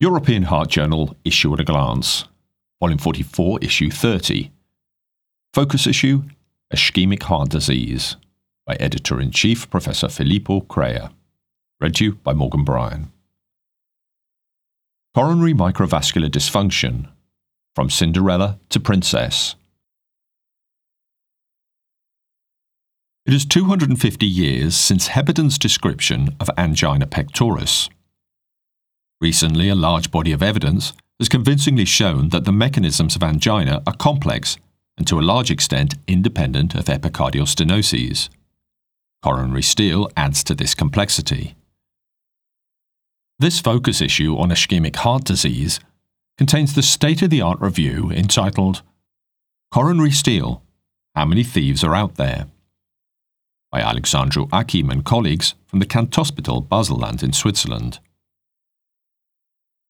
European Heart Journal Issue at a Glance, Volume 44, Issue 30. Focus issue Ischemic Heart Disease by Editor in Chief Professor Filippo Crea. Read to you by Morgan Bryan. Coronary microvascular dysfunction From Cinderella to Princess. It is 250 years since Heberden's description of angina pectoris. Recently, a large body of evidence has convincingly shown that the mechanisms of angina are complex and to a large extent independent of epicardial stenoses. Coronary steal adds to this complexity. This focus issue on ischemic heart disease contains the state of the art review entitled Coronary Steal How Many Thieves Are Out There? by Alexandru Achim and colleagues from the Kantonsspital Baselland in Switzerland.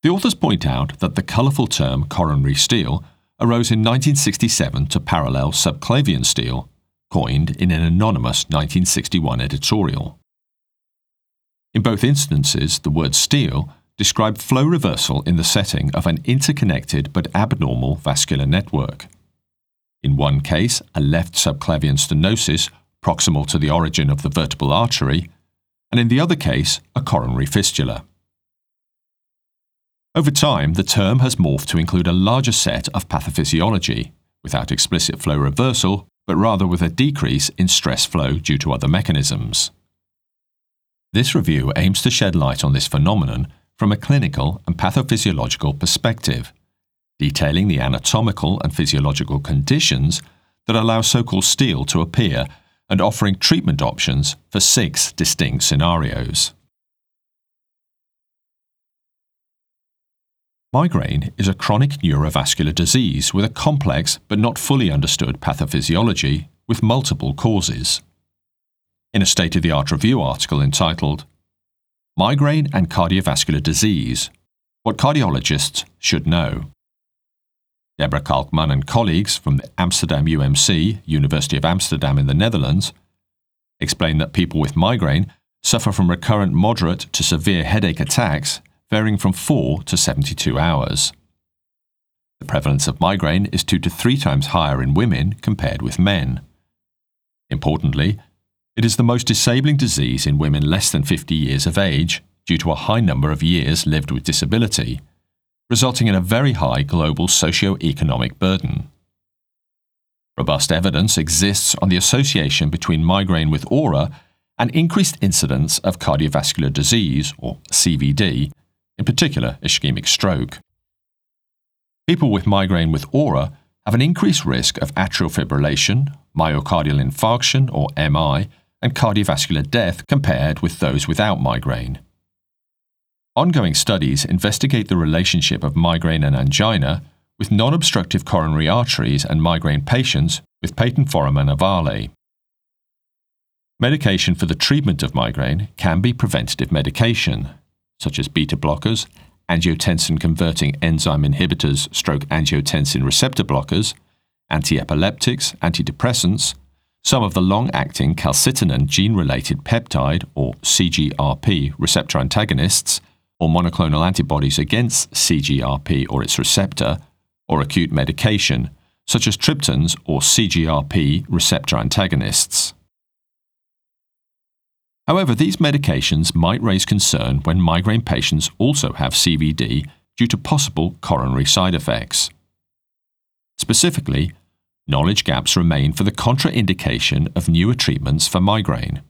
The authors point out that the colourful term coronary steal arose in 1967 to parallel subclavian steal, coined in an anonymous 1961 editorial. In both instances, the word steal described flow reversal in the setting of an interconnected but abnormal vascular network. In one case, a left subclavian stenosis proximal to the origin of the vertebral artery, and in the other case, a coronary fistula. Over time, the term has morphed to include a larger set of pathophysiology, without explicit flow reversal, but rather with a decrease in stress flow due to other mechanisms. This review aims to shed light on this phenomenon from a clinical and pathophysiological perspective, detailing the anatomical and physiological conditions that allow so called steal to appear and offering treatment options for six distinct scenarios. Migraine is a chronic neurovascular disease with a complex but not fully understood pathophysiology with multiple causes. In a state of the art review article entitled Migraine and Cardiovascular Disease What Cardiologists Should Know, Deborah Kalkman and colleagues from the Amsterdam UMC, University of Amsterdam in the Netherlands, explain that people with migraine suffer from recurrent moderate to severe headache attacks varying from 4 to 72 hours. The prevalence of migraine is two to three times higher in women compared with men. Importantly, it is the most disabling disease in women less than 50 years of age due to a high number of years lived with disability, resulting in a very high global socio-economic burden. Robust evidence exists on the association between migraine with aura and increased incidence of cardiovascular disease, or CVD, in particular ischemic stroke. People with migraine with aura have an increased risk of atrial fibrillation, myocardial infarction or MI, and cardiovascular death compared with those without migraine. Ongoing studies investigate the relationship of migraine and angina with non obstructive coronary arteries and migraine patients with patent foramen ovale. Medication for the treatment of migraine can be preventative medication, such as beta blockers, angiotensin converting enzyme inhibitors, stroke angiotensin receptor blockers, antiepileptics, antidepressants, some of the long acting calcitonin gene related peptide or CGRP receptor antagonists, or monoclonal antibodies against CGRP or its receptor, or acute medication, such as triptans or CGRP receptor antagonists. However, these medications might raise concern when migraine patients also have CVD due to possible coronary side effects. Specifically, knowledge gaps remain for the contraindication of newer treatments for migraine.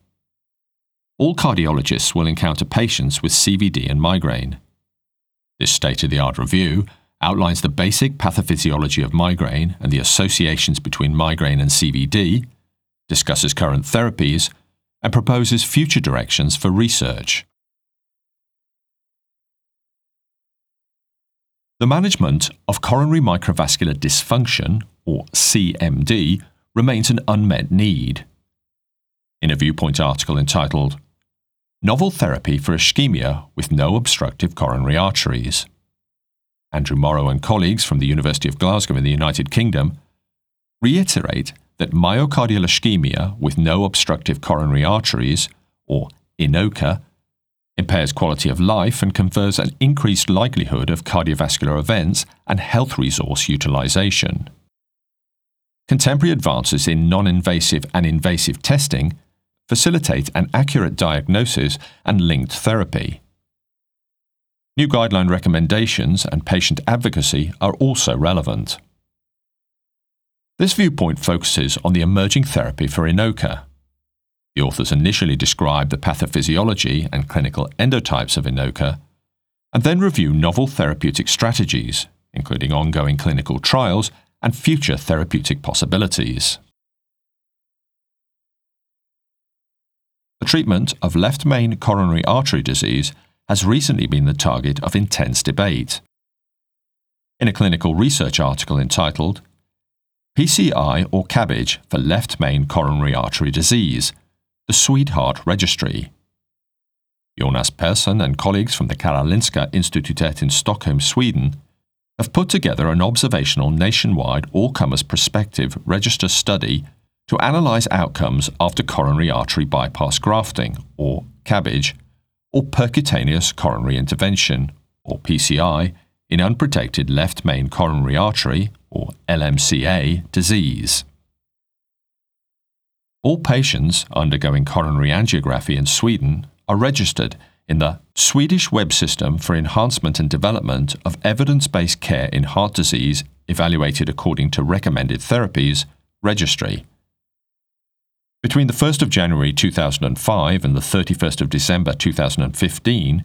All cardiologists will encounter patients with CVD and migraine. This state of the art review outlines the basic pathophysiology of migraine and the associations between migraine and CVD, discusses current therapies, and proposes future directions for research. The management of coronary microvascular dysfunction, or CMD, remains an unmet need. In a Viewpoint article entitled Novel Therapy for Ischemia with No Obstructive Coronary Arteries, Andrew Morrow and colleagues from the University of Glasgow in the United Kingdom reiterate that myocardial ischemia with no obstructive coronary arteries, or INOCA, impairs quality of life, and confers an increased likelihood of cardiovascular events and health resource utilization. Contemporary advances in non invasive and invasive testing facilitate an accurate diagnosis and linked therapy. New guideline recommendations and patient advocacy are also relevant. This viewpoint focuses on the emerging therapy for INOCA. The authors initially describe the pathophysiology and clinical endotypes of INOCA, and then review novel therapeutic strategies, including ongoing clinical trials and future therapeutic possibilities. The treatment of left main coronary artery disease has recently been the target of intense debate. In a clinical research article entitled PCI or CABG for left main coronary artery disease, the SWEDEHEART Registry. Jonas Persson and colleagues from the Karolinska Institutet in Stockholm, Sweden, have put together an observational nationwide all comers prospective register study to analyse outcomes after coronary artery bypass grafting, or CABG, or percutaneous coronary intervention, or PCI, in unprotected left main coronary artery, or LMCA, disease. All patients undergoing coronary angiography in Sweden are registered in the Swedish Web System for Enhancement and Development of Evidence Based Care in Heart Disease Evaluated According to Recommended Therapies registry. Between the 1st of January 2005 and the 31st of December 2015,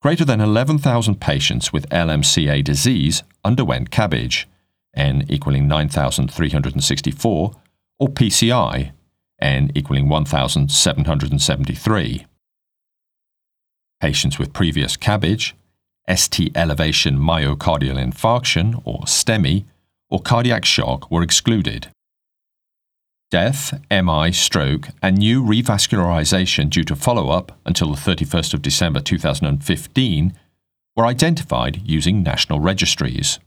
greater than 11,000 patients with LMCA disease underwent CABG, N equaling 9,364, or PCI, N equaling 1,773. Patients with previous CABG, ST elevation myocardial infarction, or STEMI, or cardiac shock were excluded. Death, MI, stroke, and new revascularization due to follow up until the 31st of December 2015 were identified using national registries.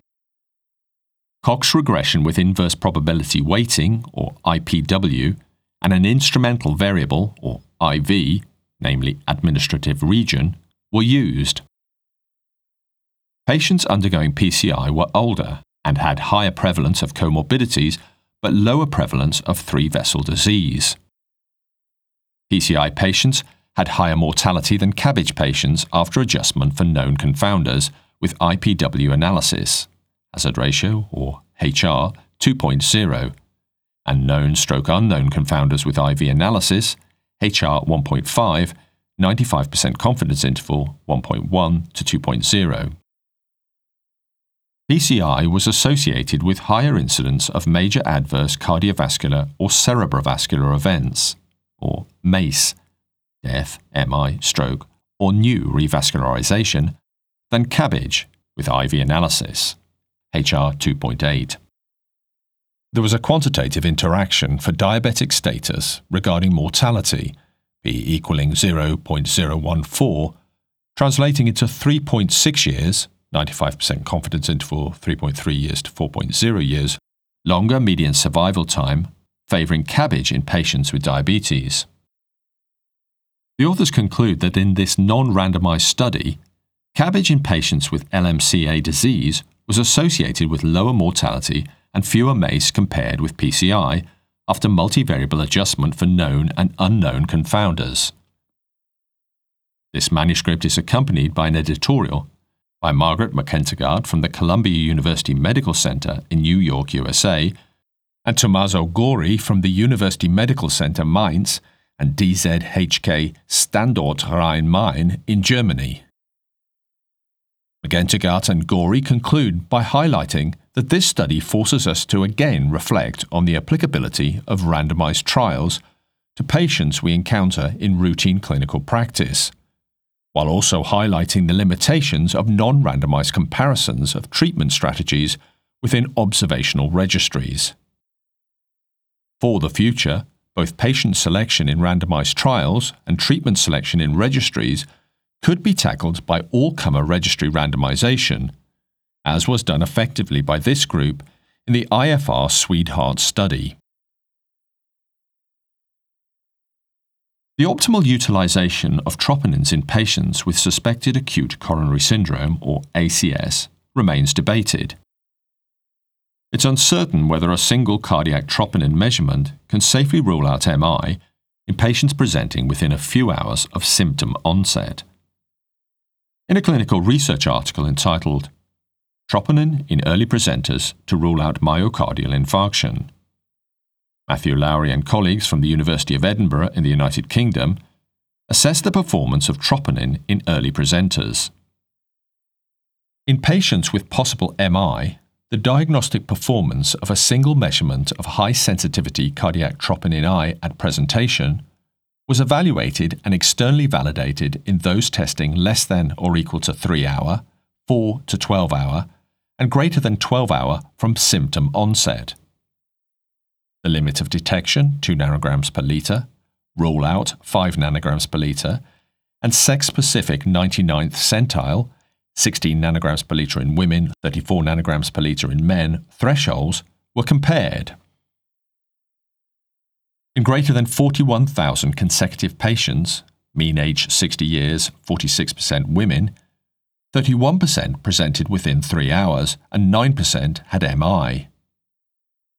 Cox regression with inverse probability weighting, or IPW, and an instrumental variable, or IV, namely administrative region, were used. Patients undergoing PCI were older and had higher prevalence of comorbidities but lower prevalence of three vessel disease. PCI patients had higher mortality than CABG patients after adjustment for known confounders with IPW analysis, hazard ratio or HR 2.0, and known stroke unknown confounders with IV analysis, HR 1.5, 95% confidence interval 1.1 to 2.0. PCI was associated with higher incidence of major adverse cardiovascular or cerebrovascular events, or MACE, death, MI, stroke, or new revascularization, than CABG with IV analysis, HR 2.8. There was a quantitative interaction for diabetic status regarding mortality, P equaling 0.014, translating into 3.6 years 95% confidence interval 3.3 years to 4.0 years, longer median survival time, favouring CABG in patients with diabetes. The authors conclude that in this non randomized study, CABG in patients with LMCA disease was associated with lower mortality and fewer MACE compared with PCI after multivariable adjustment for known and unknown confounders. This manuscript is accompanied by an editorial by Margaret McEntegard from the Columbia University Medical Center in New York, USA, and Tommaso Gori from the University Medical Center Mainz and DZHK Standort Rhein-Main in Germany. McEntegard and Gori conclude by highlighting that this study forces us to again reflect on the applicability of randomized trials to patients we encounter in routine clinical practice while also highlighting the limitations of non randomized comparisons of treatment strategies within observational registries. For the future, both patient selection in randomized trials and treatment selection in registries could be tackled by all comer registry randomization, as was done effectively by this group in the IFR SWEDEHEART study. The optimal utilization of troponins in patients with suspected acute coronary syndrome, or ACS, remains debated. It's uncertain whether a single cardiac troponin measurement can safely rule out MI in patients presenting within a few hours of symptom onset. In a clinical research article entitled Troponin in Early Presenters to Rule Out Myocardial Infarction, Matthew Lowry and colleagues from the University of Edinburgh in the United Kingdom assessed the performance of troponin in early presenters. In patients with possible MI, the diagnostic performance of a single measurement of high sensitivity cardiac troponin I at presentation was evaluated and externally validated in those testing less than or equal to 3 hour, 4 to 12 hour, and greater than 12 hour from symptom onset. The limit of detection, 2 nanograms per litre, rule out, 5 nanograms per litre, and sex specific 99th centile, 16 nanograms per litre in women, 34 nanograms per litre in men, thresholds were compared. In greater than 41,000 consecutive patients, mean age 60 years, 46% women, 31% presented within three hours and 9% had MI.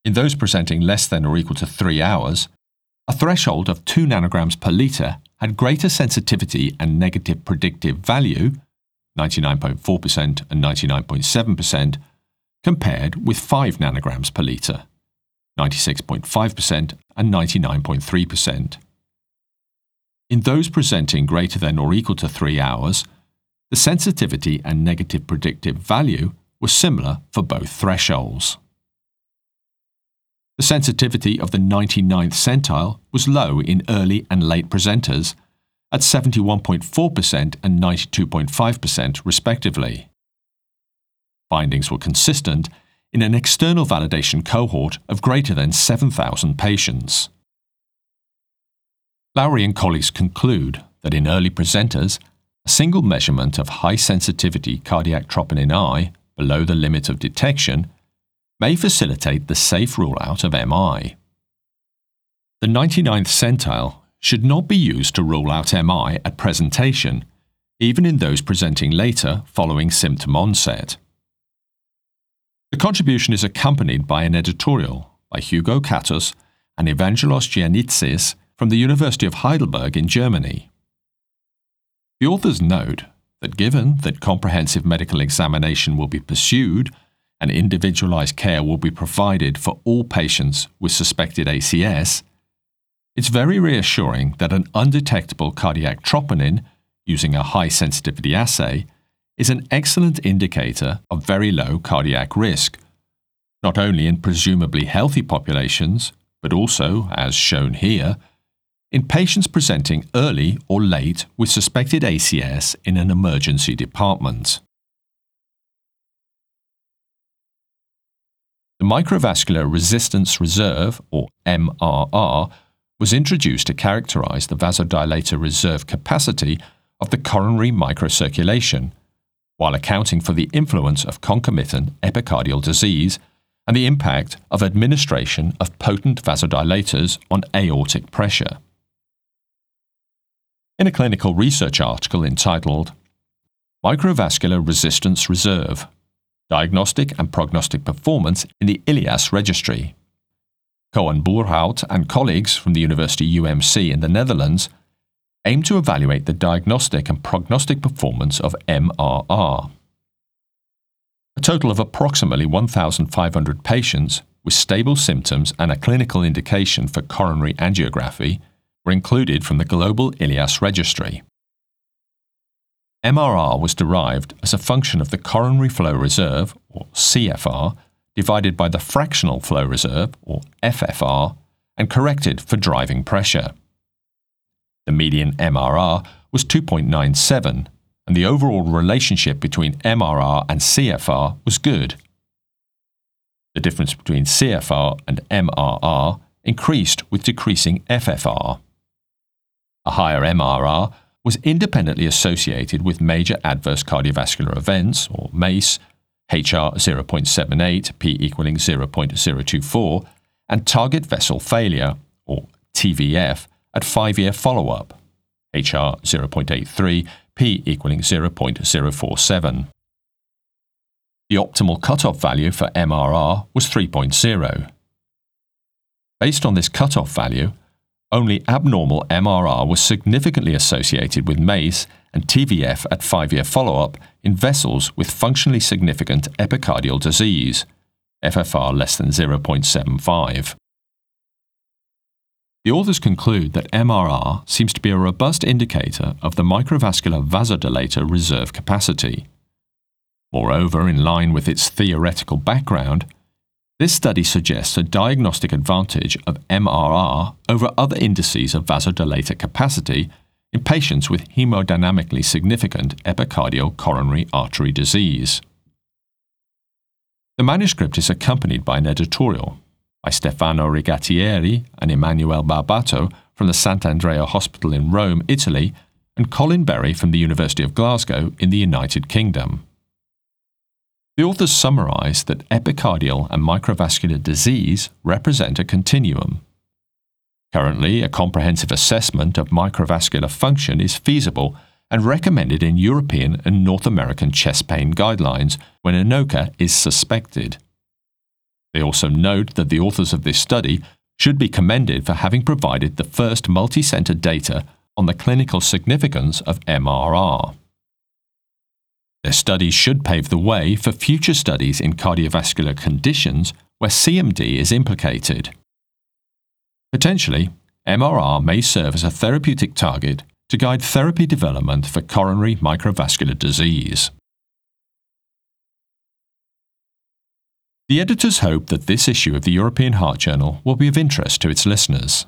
In those presenting less than or equal to three hours, a threshold of 2 nanograms per litre had greater sensitivity and negative predictive value 99.4% and 99.7%, compared with 5 nanograms per litre, 96.5% and 99.3%. In those presenting greater than or equal to 3 hours, the sensitivity and negative predictive value were similar for both thresholds. The sensitivity of the 99th centile was low in early and late presenters at 71.4% and 92.5%, respectively. Findings were consistent in an external validation cohort of greater than 7,000 patients. Lowry and colleagues conclude that in early presenters, a single measurement of high sensitivity cardiac troponin I below the limit of detection may facilitate the safe rule out of MI. The 99th centile should not be used to rule out MI at presentation, even in those presenting later following symptom onset. The contribution is accompanied by an editorial by Hugo Katus and Evangelos Giannitsis from the University of Heidelberg in Germany. The authors note that given that comprehensive medical examination will be pursued and individualized care will be provided for all patients with suspected ACS, it's very reassuring that an undetectable cardiac troponin using a high sensitivity assay is an excellent indicator of very low cardiac risk, not only in presumably healthy populations, but also, as shown here, in patients presenting early or late with suspected ACS in an emergency department. The microvascular resistance reserve, or MRR, was introduced to characterize the vasodilator reserve capacity of the coronary microcirculation, while accounting for the influence of concomitant epicardial disease and the impact of administration of potent vasodilators on aortic pressure. In a clinical research article entitled Microvascular Resistance Reserve Diagnostic and Prognostic Performance in the ILIAS Registry, Coen Boerhout and colleagues from the University UMC in the Netherlands aim to evaluate the diagnostic and prognostic performance of MRR. A total of approximately 1,500 patients with stable symptoms and a clinical indication for coronary angiography were included from the Global ILIAS Registry. MRR was derived as a function of the coronary flow reserve, or CFR, divided by the fractional flow reserve, or FFR, and corrected for driving pressure. The median MRR was 2.97, and the overall relationship between MRR and CFR was good. The difference between CFR and MRR increased with decreasing FFR. A higher MRR was independently associated with major adverse cardiovascular events, or MACE, HR 0.78, P equaling 0.024, and target vessel failure, or TVF, at 5-year follow-up, HR 0.83, p equaling 0.047. The optimal cutoff value for MRR was 3.0. Based on this cutoff value, only abnormal MRR was significantly associated with MACE and TVF at 5-year follow-up in vessels with functionally significant epicardial disease, FFR less than 0.75. The authors conclude that MRR seems to be a robust indicator of the microvascular vasodilator reserve capacity. Moreover, in line with its theoretical background, this study suggests a diagnostic advantage of MRR over other indices of vasodilator capacity in patients with hemodynamically significant epicardial coronary artery disease. The manuscript is accompanied by an editorial by Stefano Rigattieri and Emanuele Barbato from the Sant'Andrea Hospital in Rome, Italy, and Colin Berry from the University of Glasgow in the United Kingdom. The authors summarize that epicardial and microvascular disease represent a continuum. Currently, a comprehensive assessment of microvascular function is feasible and recommended in European and North American chest pain guidelines when ANOCA is suspected. They also note that the authors of this study should be commended for having provided the first multi-center data on the clinical significance of MRR. Their studies should pave the way for future studies in cardiovascular conditions where CMD is implicated. Potentially, MRR may serve as a therapeutic target to guide therapy development for coronary microvascular disease. The editors hope that this issue of the European Heart Journal will be of interest to its listeners.